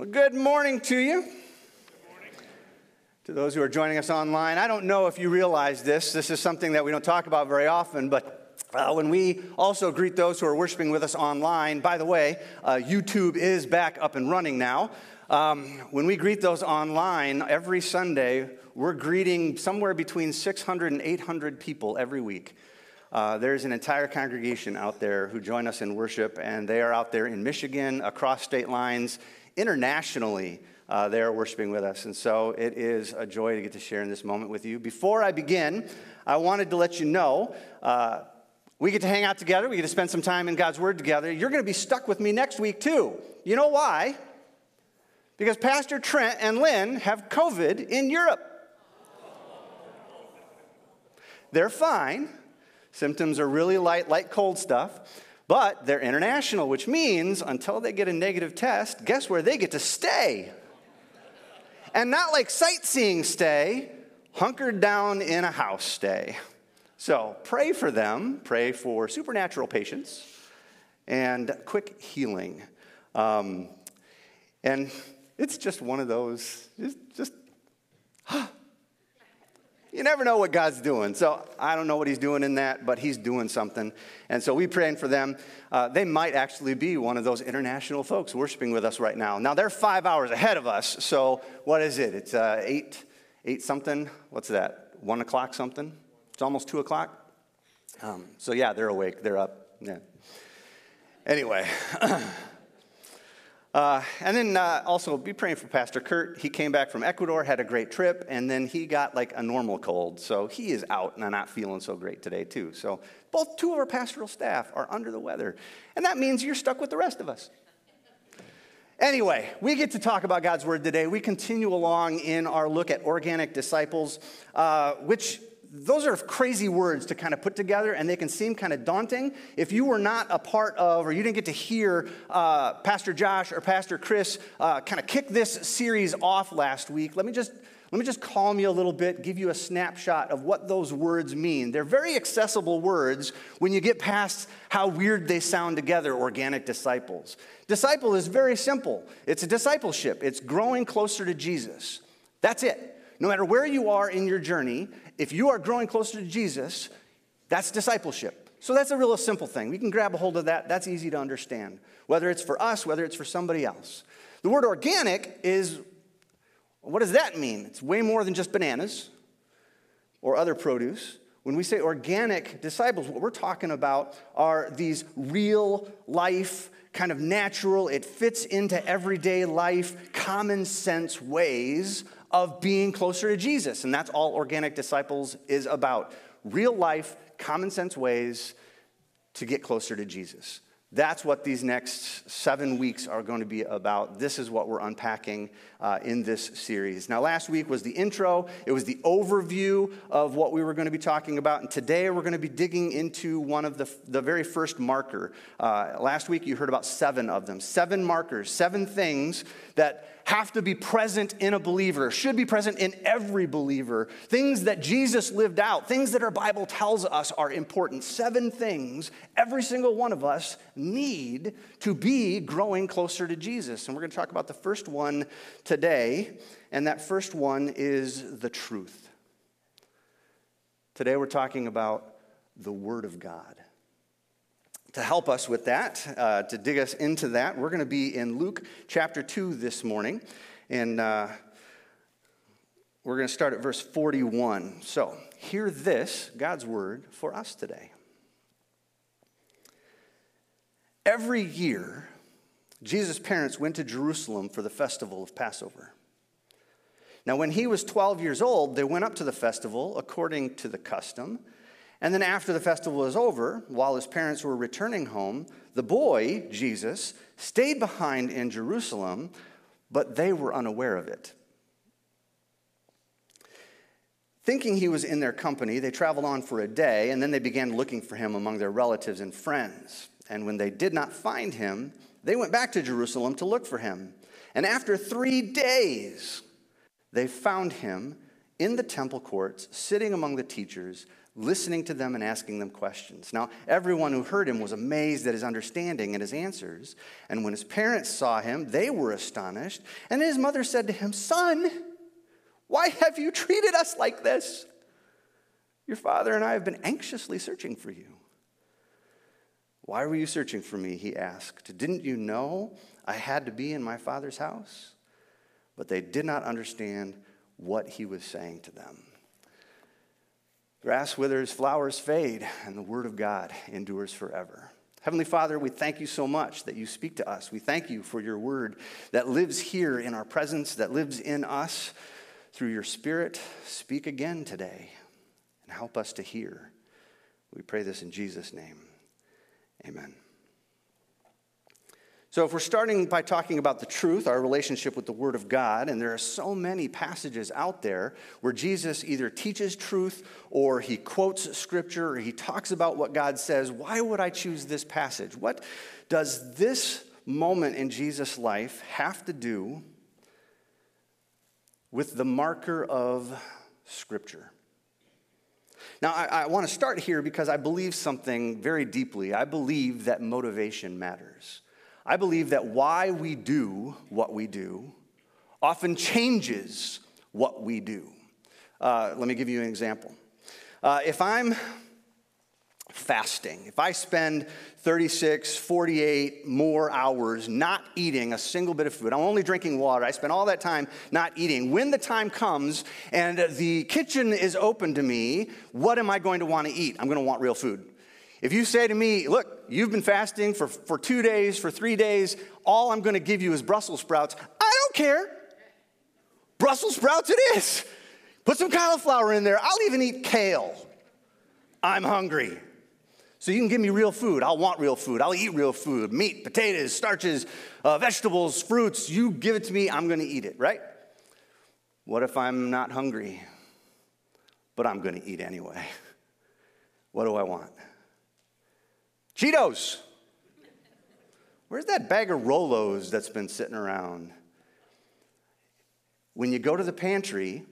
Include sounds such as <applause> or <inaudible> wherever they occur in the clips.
Well, good morning to you. To those who are joining us online, I don't know if you realize this. This is something that we don't talk about very often, but uh, when we also greet those who are worshiping with us online, by the way, uh, YouTube is back up and running now. Um, when we greet those online every Sunday, we're greeting somewhere between 600 and 800 people every week. Uh, there's an entire congregation out there who join us in worship, and they are out there in Michigan, across state lines, internationally, uh, they are worshiping with us. And so it is a joy to get to share in this moment with you. Before I begin, I wanted to let you know uh, we get to hang out together, we get to spend some time in God's Word together. You're going to be stuck with me next week, too. You know why? Because Pastor Trent and Lynn have COVID in Europe. They're fine. Symptoms are really light, light cold stuff. But they're international, which means until they get a negative test, guess where they get to stay? And not like sightseeing stay, hunkered down in a house stay. So pray for them, pray for supernatural patience and quick healing. Um, and it's just one of those, just, just <gasps> you never know what God's doing. So I don't know what He's doing in that, but He's doing something. And so we praying for them. Uh, they might actually be one of those international folks worshiping with us right now. Now they're five hours ahead of us. So what is it? It's uh, eight, eight something. What's that? One o'clock something. It's almost two o'clock. Um, so yeah, they're awake. They're up. Yeah. Anyway. <clears throat> Uh, and then uh, also be praying for Pastor Kurt. He came back from Ecuador, had a great trip, and then he got like a normal cold. So he is out and not feeling so great today, too. So both two of our pastoral staff are under the weather. And that means you're stuck with the rest of us. Anyway, we get to talk about God's Word today. We continue along in our look at organic disciples, uh, which those are crazy words to kind of put together, and they can seem kind of daunting. If you were not a part of, or you didn't get to hear uh, Pastor Josh or Pastor Chris uh, kind of kick this series off last week, let me just let me just calm you a little bit, give you a snapshot of what those words mean. They're very accessible words when you get past how weird they sound together, organic disciples. Disciple is very simple it's a discipleship, it's growing closer to Jesus. That's it. No matter where you are in your journey, if you are growing closer to Jesus, that's discipleship. So that's a real simple thing. We can grab a hold of that. That's easy to understand, whether it's for us, whether it's for somebody else. The word organic is what does that mean? It's way more than just bananas or other produce. When we say organic disciples, what we're talking about are these real life, kind of natural, it fits into everyday life, common sense ways of being closer to Jesus. And that's all Organic Disciples is about real life, common sense ways to get closer to Jesus. That's what these next seven weeks are going to be about. This is what we're unpacking uh, in this series. Now, last week was the intro, it was the overview of what we were going to be talking about. And today we're going to be digging into one of the, the very first marker. Uh, last week you heard about seven of them seven markers, seven things that have to be present in a believer, should be present in every believer. Things that Jesus lived out, things that our Bible tells us are important. Seven things every single one of us need to be growing closer to Jesus. And we're going to talk about the first one today, and that first one is the truth. Today we're talking about the Word of God. To help us with that, uh, to dig us into that, we're going to be in Luke chapter 2 this morning. And uh, we're going to start at verse 41. So, hear this God's word for us today. Every year, Jesus' parents went to Jerusalem for the festival of Passover. Now, when he was 12 years old, they went up to the festival according to the custom. And then after the festival was over, while his parents were returning home, the boy, Jesus, stayed behind in Jerusalem, but they were unaware of it. Thinking he was in their company, they traveled on for a day, and then they began looking for him among their relatives and friends. And when they did not find him, they went back to Jerusalem to look for him. And after three days, they found him in the temple courts, sitting among the teachers listening to them and asking them questions. Now, everyone who heard him was amazed at his understanding and his answers. And when his parents saw him, they were astonished. And his mother said to him, Son, why have you treated us like this? Your father and I have been anxiously searching for you. Why were you searching for me? He asked. Didn't you know I had to be in my father's house? But they did not understand what he was saying to them. Grass withers, flowers fade, and the word of God endures forever. Heavenly Father, we thank you so much that you speak to us. We thank you for your word that lives here in our presence, that lives in us through your Spirit. Speak again today and help us to hear. We pray this in Jesus' name. Amen. So, if we're starting by talking about the truth, our relationship with the Word of God, and there are so many passages out there where Jesus either teaches truth or he quotes Scripture or he talks about what God says, why would I choose this passage? What does this moment in Jesus' life have to do with the marker of Scripture? Now, I, I want to start here because I believe something very deeply. I believe that motivation matters. I believe that why we do what we do often changes what we do. Uh, let me give you an example. Uh, if I'm fasting, if I spend 36, 48 more hours not eating a single bit of food, I'm only drinking water, I spend all that time not eating. When the time comes and the kitchen is open to me, what am I going to want to eat? I'm going to want real food. If you say to me, look, you've been fasting for, for two days, for three days, all I'm to give you is Brussels sprouts, I don't care. Brussels sprouts it is. Put some cauliflower in there. I'll even eat kale. I'm hungry. So you can give me real food. I'll want real food. I'll eat real food meat, potatoes, starches, uh, vegetables, fruits. You give it to me, I'm going to eat it, right? What if I'm not hungry, but I'm going to eat anyway? <laughs> What do I want? Cheetos. Where's that bag of Rolos that's been sitting around? When you go to the pantry,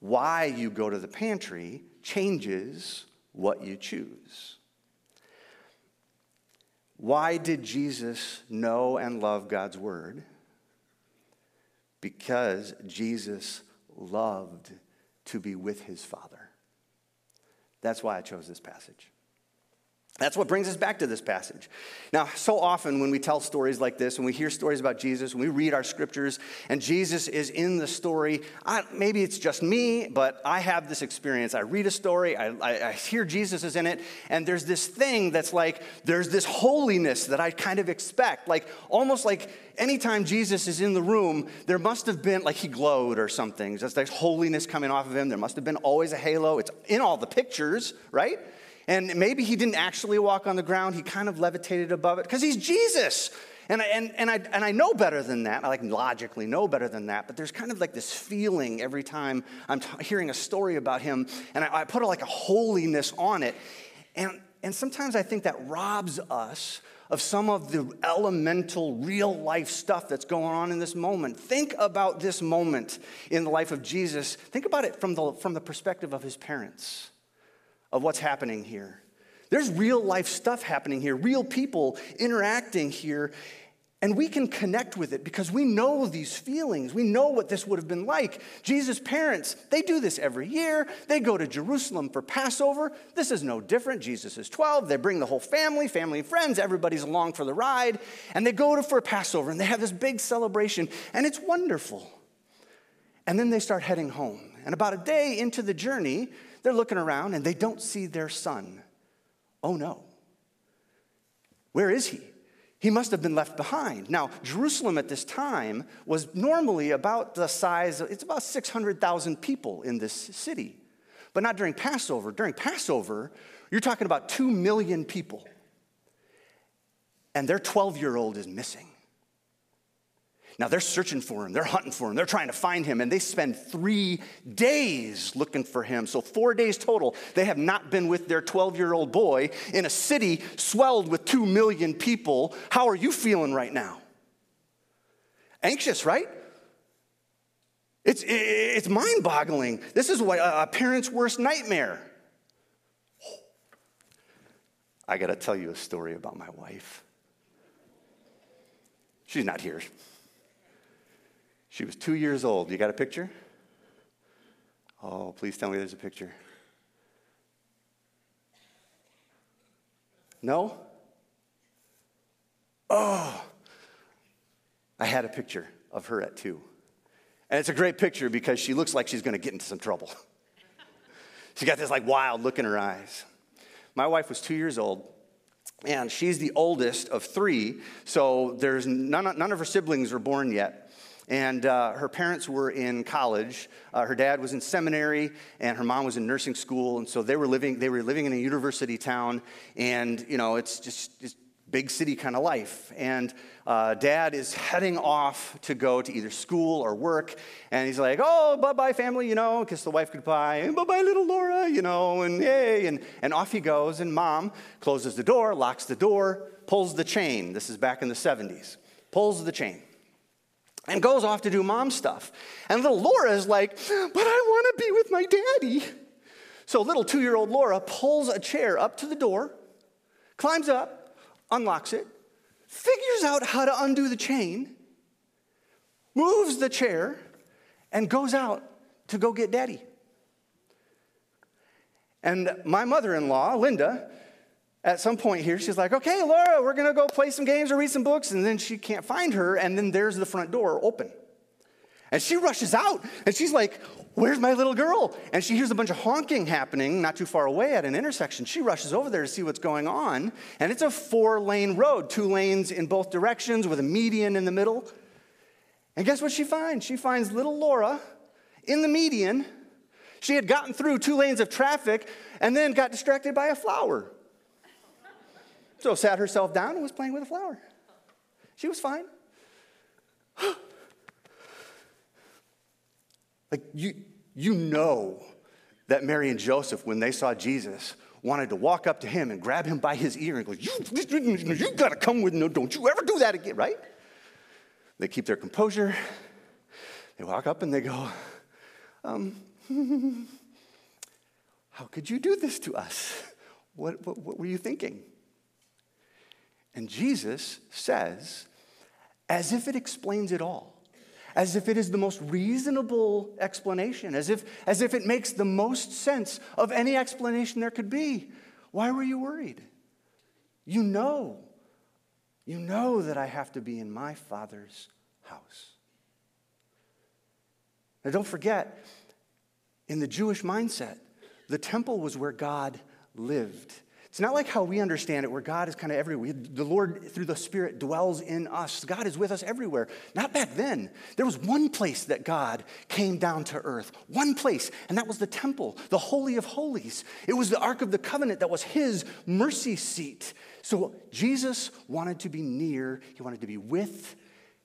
why you go to the pantry changes what you choose. Why did Jesus know and love God's word? Because Jesus loved to be with his Father. That's why I chose this passage. That's what brings us back to this passage. Now, so often when we tell stories like this, when we hear stories about Jesus, when we read our scriptures, and Jesus is in the story, I, maybe it's just me, but I have this experience. I read a story, I, I, I hear Jesus is in it, and there's this thing that's like, there's this holiness that I kind of expect. Like, almost like anytime Jesus is in the room, there must have been, like he glowed or something. Just like holiness coming off of him. There must have been always a halo. It's in all the pictures, right? And maybe he didn't actually walk on the ground, he kind of levitated above it because he's Jesus. And I, and, and, I, and I know better than that. I like logically know better than that. But there's kind of like this feeling every time I'm t- hearing a story about him, and I, I put like a holiness on it. And, and sometimes I think that robs us of some of the elemental, real life stuff that's going on in this moment. Think about this moment in the life of Jesus. Think about it from the, from the perspective of his parents of what's happening here. There's real life stuff happening here, real people interacting here, and we can connect with it because we know these feelings. We know what this would have been like. Jesus' parents, they do this every year. They go to Jerusalem for Passover. This is no different. Jesus is 12. They bring the whole family, family and friends. Everybody's along for the ride. And they go to for Passover and they have this big celebration, and it's wonderful. And then they start heading home. And about a day into the journey, they're looking around and they don't see their son. Oh no. Where is he? He must have been left behind. Now, Jerusalem at this time was normally about the size, of, it's about 600,000 people in this city. But not during Passover. During Passover, you're talking about 2 million people. And their 12 year old is missing. Now they're searching for him, they're hunting for him, they're trying to find him, and they spend three days looking for him. So, four days total, they have not been with their 12 year old boy in a city swelled with two million people. How are you feeling right now? Anxious, right? It's, it's mind boggling. This is what a parent's worst nightmare. I got to tell you a story about my wife. She's not here. She was two years old. You got a picture? Oh, please tell me there's a picture. No? Oh, I had a picture of her at two. And it's a great picture because she looks like she's going to get into some trouble. she's got this like wild look in her eyes. My wife was two years old, and she's the oldest of three, so there's none, none of her siblings were born yet. And uh, her parents were in college. Uh, her dad was in seminary, and her mom was in nursing school. And so they were living, they were living in a university town. And, you know, it's just, just big city kind of life. And uh, dad is heading off to go to either school or work. And he's like, oh, bye bye, family, you know, kiss the wife goodbye. And bye bye, little Laura, you know, and yay. And, and off he goes. And mom closes the door, locks the door, pulls the chain. This is back in the 70s. Pulls the chain and goes off to do mom stuff. And little Laura is like, but I want to be with my daddy. So little two year old Laura pulls a chair up to the door, climbs up, unlocks it, figures out how to undo the chain, moves the chair, and goes out to go get daddy. And my mother in law, Linda, at some point here, she's like, okay, Laura, we're going to go play some games or read some books. And then she can't find her. And then there's the front door open. And she rushes out and she's like, Where's my little girl? And she hears a bunch of honking happening not too far away at an intersection. She rushes over there to see what's going on. And it's a four lane road, two lanes in both directions with a median in the middle. And guess what she finds? She finds little Laura in the median. She had gotten through two lanes of traffic and then got distracted by a flower. So sat herself down and was playing with a flower. She was fine. <gasps> like you, you know that Mary and Joseph, when they saw Jesus, wanted to walk up to him and grab him by his ear and go, You, you gotta come with no, don't you ever do that again, right? They keep their composure. They walk up and they go, um, <laughs> How could you do this to us? What, what, what were you thinking? And Jesus says, as if it explains it all, as if it is the most reasonable explanation, as if, as if it makes the most sense of any explanation there could be. Why were you worried? You know, you know that I have to be in my Father's house. Now, don't forget, in the Jewish mindset, the temple was where God lived. It's not like how we understand it, where God is kind of everywhere. The Lord, through the Spirit, dwells in us. God is with us everywhere. Not back then. There was one place that God came down to earth, one place, and that was the temple, the Holy of Holies. It was the Ark of the Covenant that was His mercy seat. So Jesus wanted to be near, He wanted to be with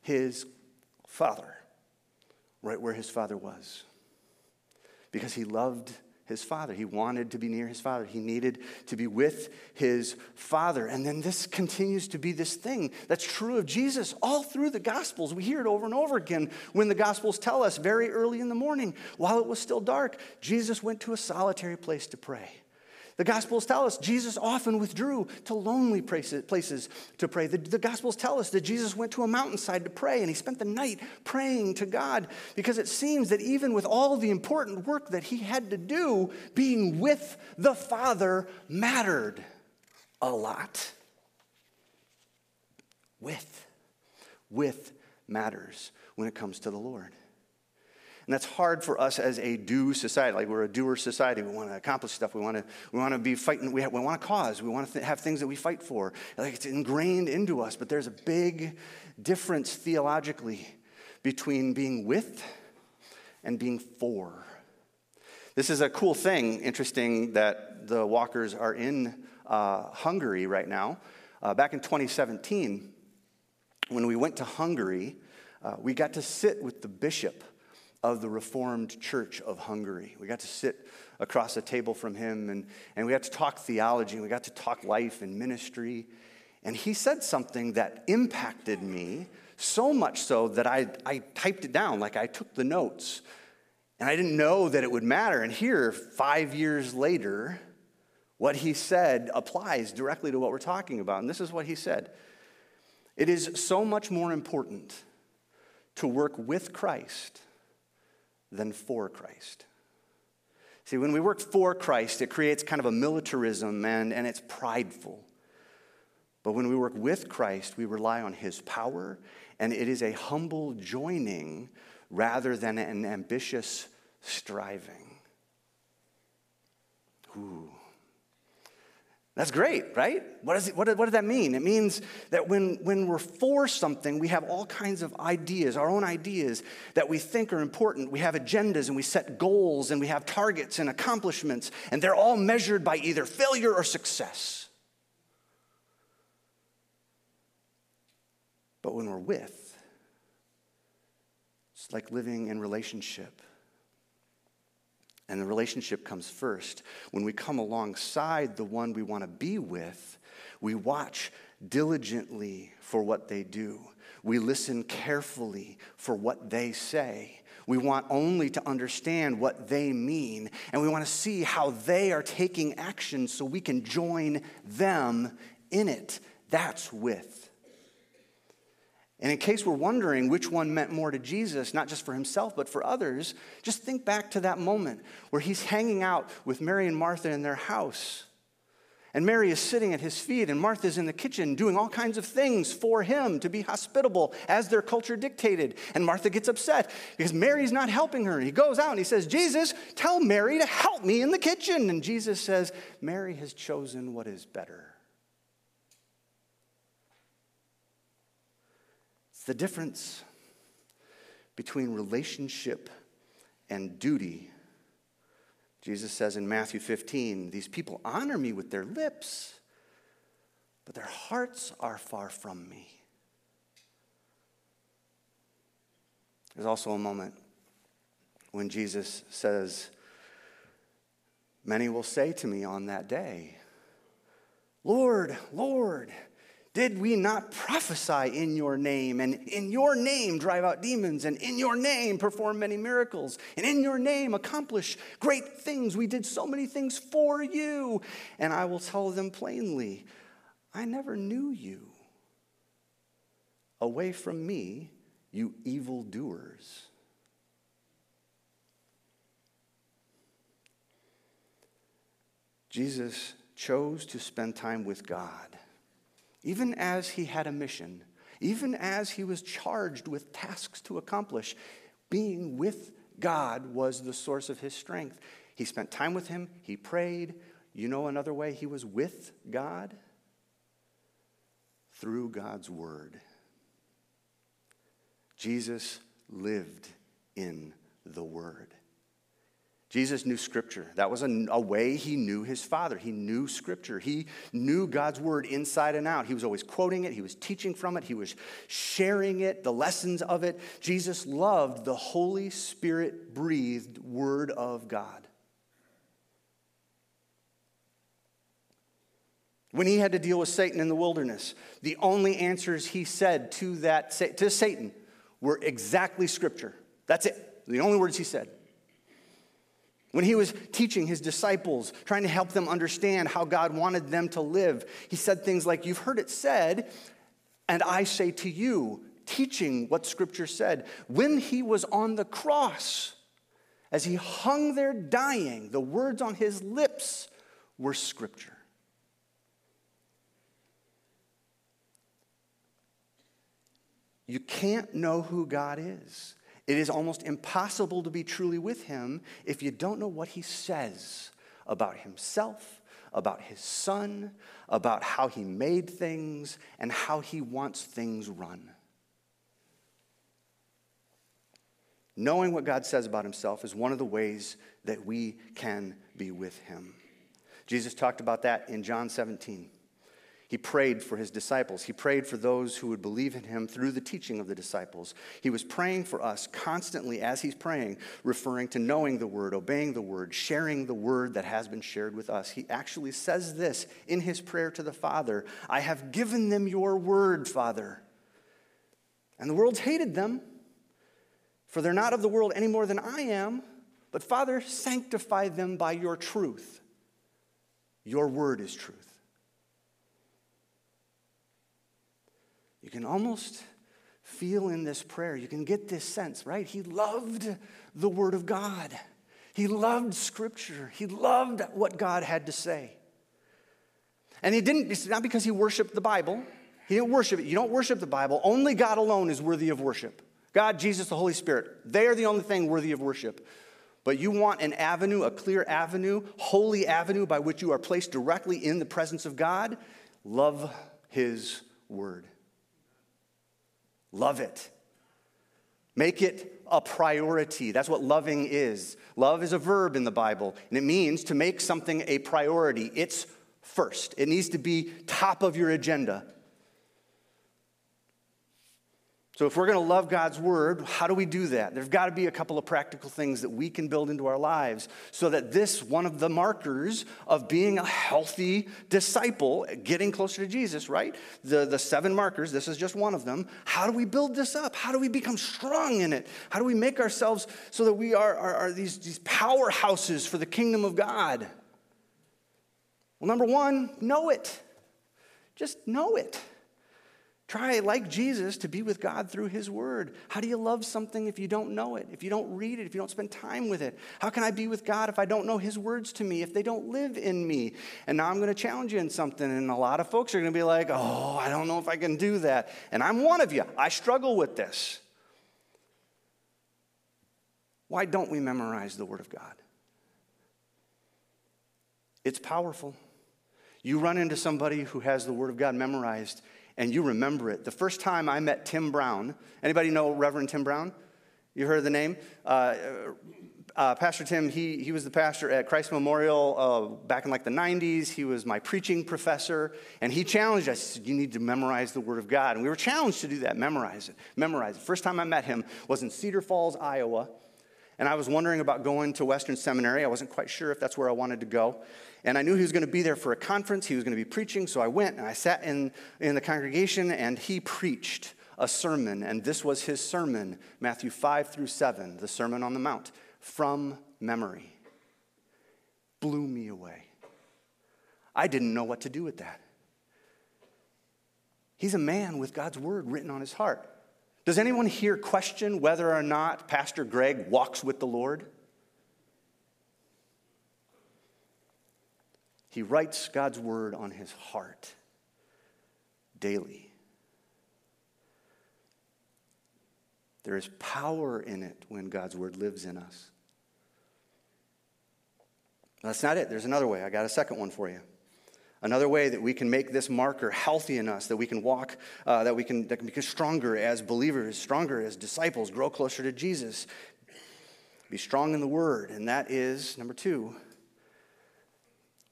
His Father, right where His Father was, because He loved his father. He wanted to be near his father. He needed to be with his father. And then this continues to be this thing that's true of Jesus all through the Gospels. We hear it over and over again when the Gospels tell us very early in the morning, while it was still dark, Jesus went to a solitary place to pray. The Gospels tell us Jesus often withdrew to lonely places to pray. The, the, Gospels tell us that Jesus went to a mountainside to pray and he spent the night praying to God because it seems that even with all the important work that he had to do, being with the Father mattered a lot. With, with matters when it comes to the Lord. And that's hard for us as a do society. Like we're a doer society. We want to accomplish stuff. We want to, we want to be fighting. We, have, we want a cause. We want to th- have things that we fight for. Like it's ingrained into us. But there's a big difference theologically between being with and being for. This is a cool thing, interesting that the walkers are in uh, Hungary right now. Uh, back in 2017, when we went to Hungary, uh, we got to sit with the bishop of the Reformed Church of Hungary. We got to sit across a table from him and, and we got to talk theology, and we got to talk life and ministry. And he said something that impacted me so much so that I, I typed it down, like I took the notes. And I didn't know that it would matter. And here, five years later, what he said applies directly to what we're talking about. And this is what he said It is so much more important to work with Christ than for Christ. See, when we work for Christ, it creates kind of a militarism and, and it's prideful. But when we work with Christ, we rely on his power, and it is a humble joining rather than an ambitious striving. Ooh. That's great, right? What, is it, what, what does that mean? It means that when, when we're for something, we have all kinds of ideas, our own ideas that we think are important. We have agendas and we set goals and we have targets and accomplishments, and they're all measured by either failure or success. But when we're with, it's like living in relationship and the relationship comes first. When we come alongside the one we want to be with, we watch diligently for what they do. We listen carefully for what they say. We want only to understand what they mean, and we want to see how they are taking action so we can join them in it. That's with. And in case we're wondering which one meant more to Jesus, not just for himself, but for others, just think back to that moment where he's hanging out with Mary and Martha in their house. And Mary is sitting at his feet, and Martha's in the kitchen doing all kinds of things for him to be hospitable as their culture dictated. And Martha gets upset because Mary's not helping her. He goes out and he says, Jesus, tell Mary to help me in the kitchen. And Jesus says, Mary has chosen what is better. It's the difference between relationship and duty. Jesus says in Matthew 15, These people honor me with their lips, but their hearts are far from me. There's also a moment when Jesus says, Many will say to me on that day, Lord, Lord, did we not prophesy in your name, and in your name drive out demons, and in your name perform many miracles, and in your name accomplish great things? We did so many things for you. And I will tell them plainly, I never knew you. Away from me, you evildoers. Jesus chose to spend time with God even as he had a mission, even as he was charged with tasks to accomplish, being with God was the source of his strength. He spent time with him, he prayed. You know another way he was with God? Through God's word. Jesus lived in the word. Jesus knew Scripture. That was a, a, way he knew his Father. He knew Scripture. He knew God's Word inside and out. He was always quoting it, he was teaching from it, he was sharing it, the lessons of it. Jesus loved the Holy Spirit breathed Word of God. When he had to deal with Satan in the wilderness, the only answers he said to, that, to Satan were exactly Scripture. That's it. The only words he said. When he was teaching his disciples, trying to help them understand how God wanted them to live, he said things like, You've heard it said, and I say to you, teaching what scripture said. When he was on the cross, as he hung there dying, the words on his lips were scripture. You can't know who God is it is almost impossible to be truly with him if you don't know what he says about himself, about his son, about how he made things, and how he wants things run. Knowing what God says about himself is one of the ways that we can be with him. Jesus talked about that in John 17. He prayed for his disciples. He prayed for those who would believe in him through the teaching of the disciples. He was praying for us constantly as he's praying, referring to knowing the word, obeying the word, sharing the word that has been shared with us. He actually says this in his prayer to the Father I have given them your word, Father. And the world's hated them, for they're not of the world any more than I am. But Father, sanctify them by your truth. Your word is truth. You can almost feel in this prayer, you can get this sense, right? He loved the word of God. He loved scripture. He loved what God had to say. And he didn't, it's not because he worshiped the Bible. He didn't worship it. You don't worship the Bible. Only God alone is worthy of worship. God, Jesus, the Holy Spirit, they are the only thing worthy of worship. But you want an avenue, a clear avenue, holy avenue by which you are placed directly in the presence of God? Love His Word. Love it. Make it a priority. That's what loving is. Love is a verb in the Bible, and it means to make something a priority. It's first, it needs to be top of your agenda. So, if we're going to love God's word, how do we do that? There's got to be a couple of practical things that we can build into our lives so that this, one of the markers of being a healthy disciple, getting closer to Jesus, right? The, the seven markers, this is just one of them. How do we build this up? How do we become strong in it? How do we make ourselves so that we are, are, are these, these powerhouses for the kingdom of God? Well, number one, know it. Just know it. Try, like Jesus, to be with God through His Word. How do you love something if you don't know it, if you don't read it, if you don't spend time with it? How can I be with God if I don't know His words to me, if they don't live in me? And now I'm going to challenge you in something, and a lot of folks are going to be like, oh, I don't know if I can do that. And I'm one of you. I struggle with this. Why don't we memorize the Word of God? It's powerful. You run into somebody who has the Word of God memorized and you remember it. The first time I met Tim Brown, anybody know Reverend Tim Brown? You heard the name? Uh, uh, pastor Tim, he, he was the pastor at Christ Memorial uh, back in like the 90s. He was my preaching professor, and he challenged us. You need to memorize the Word of God. And we were challenged to do that, memorize it, memorize it. First time I met him was in Cedar Falls, Iowa. And I was wondering about going to Western Seminary. I wasn't quite sure if that's where I wanted to go. And I knew he was going to be there for a conference, he was going to be preaching, so I went and I sat in, in the congregation and he preached a sermon. And this was his sermon, Matthew 5 through 7, the Sermon on the Mount, from memory. Blew me away. I didn't know what to do with that. He's a man with God's word written on his heart. Does anyone here question whether or not Pastor Greg walks with the Lord? He writes God's word on his heart daily. There is power in it when God's word lives in us. That's not it. There's another way. I got a second one for you. Another way that we can make this marker healthy in us, that we can walk, uh, that we can that can become stronger as believers, stronger as disciples, grow closer to Jesus, be strong in the Word, and that is number two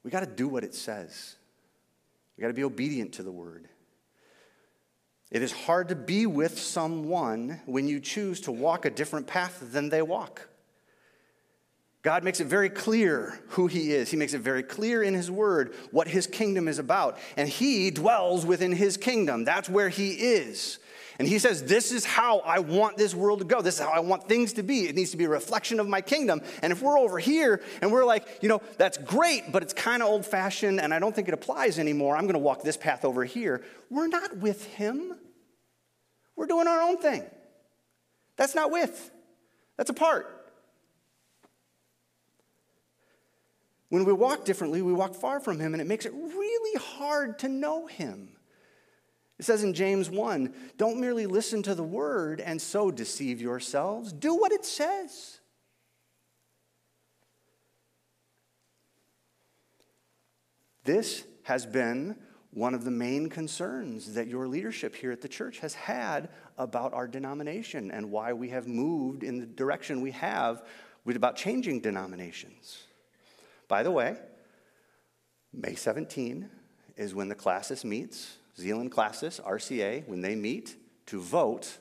we got to do what it says. We got to be obedient to the word. It is hard to be with someone when you choose to walk a different path than they walk. God makes it very clear who He is. He makes it very clear in His Word what His kingdom is about. And He dwells within His kingdom. That's where He is. And he says, This is how I want this world to go. This is how I want things to be. It needs to be a reflection of my kingdom. And if we're over here and we're like, you know, that's great, but it's kind of old fashioned and I don't think it applies anymore, I'm going to walk this path over here, we're not with him. We're doing our own thing. That's not with, that's a When we walk differently, we walk far from him, and it makes it really hard to know him. It says in James 1 don't merely listen to the word and so deceive yourselves, do what it says. This has been one of the main concerns that your leadership here at the church has had about our denomination and why we have moved in the direction we have with about changing denominations. By the way, May 17 is when the classis meets. Zeeland classis, RCA, when they meet to vote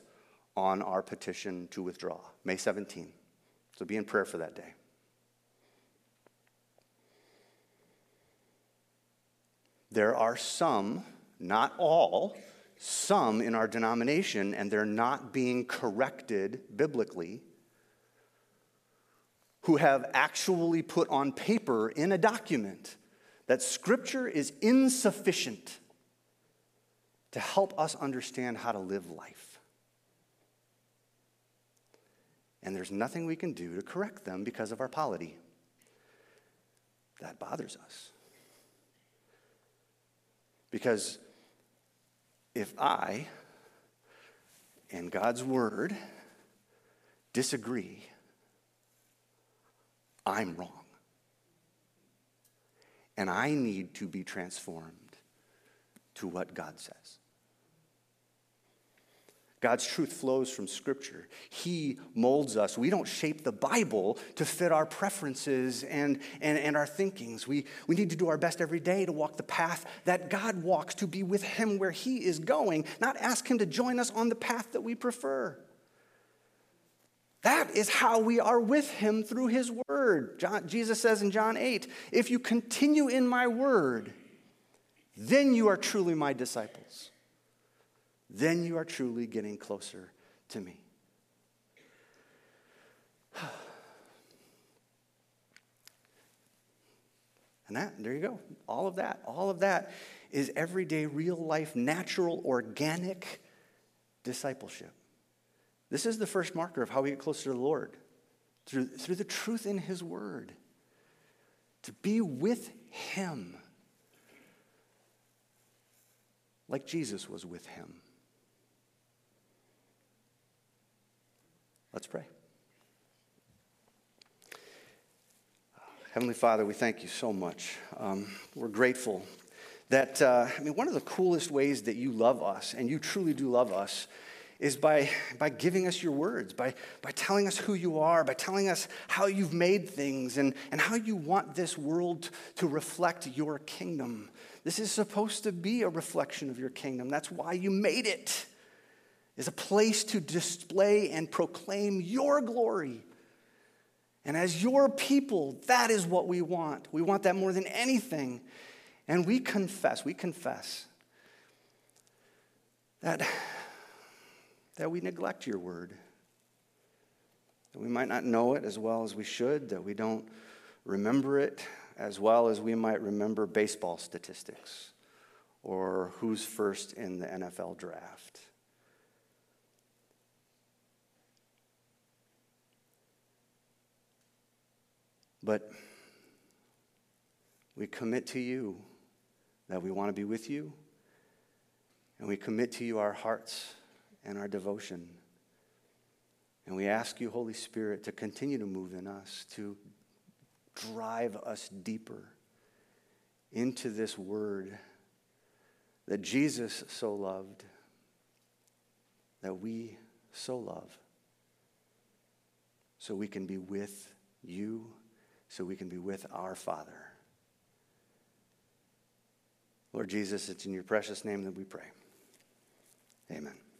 on our petition to withdraw, May 17. So be in prayer for that day. There are some, not all, some in our denomination, and they're not being corrected biblically, who have actually put on paper in a document that Scripture is insufficient to help us understand how to live life. And there's nothing we can do to correct them because of our polity. That bothers us. Because if I and God's Word disagree, I'm wrong. And I need to be transformed to what God says. God's truth flows from Scripture. He molds us. We don't shape the Bible to fit our preferences and, and, and our thinkings. We, we need to do our best every day to walk the path that God walks, to be with Him where He is going, not ask Him to join us on the path that we prefer. That is how we are with Him through His Word. John, Jesus says in John 8, If you continue in my Word, then you are truly my disciples then you are truly getting closer to me. <sighs> And that, there you go. All of that, all of that is everyday, real life, natural, organic discipleship. This is the first marker of how we get closer to the Lord through, through the truth in His Word. To be with Him like Jesus was with Him. Let's pray. Heavenly Father, we thank you so much. Um, we're grateful that, uh, I mean, one of the coolest ways that you love us, and you truly do love us, is by, by giving us your words, by, by telling us who you are, by telling us how you've made things, and, and how you want this world to reflect your kingdom. This is supposed to be a reflection of your kingdom. That's why you made it is a place to display and proclaim your glory. And as your people, that is what we want. We want that more than anything. And we confess, we confess that, that we neglect your word. That we might not know it as well as we should, that we don't remember it as well as we might remember baseball statistics or who's first in the NFL draft. But we commit to you that we want to be with you, and we commit to you our hearts and our devotion. And we ask you, Holy Spirit, to continue to move in us, to drive us deeper into this word that Jesus so loved, that we so love, so we can be with you so we can be with our Father. Lord Jesus, it's in your precious name that we pray. Amen.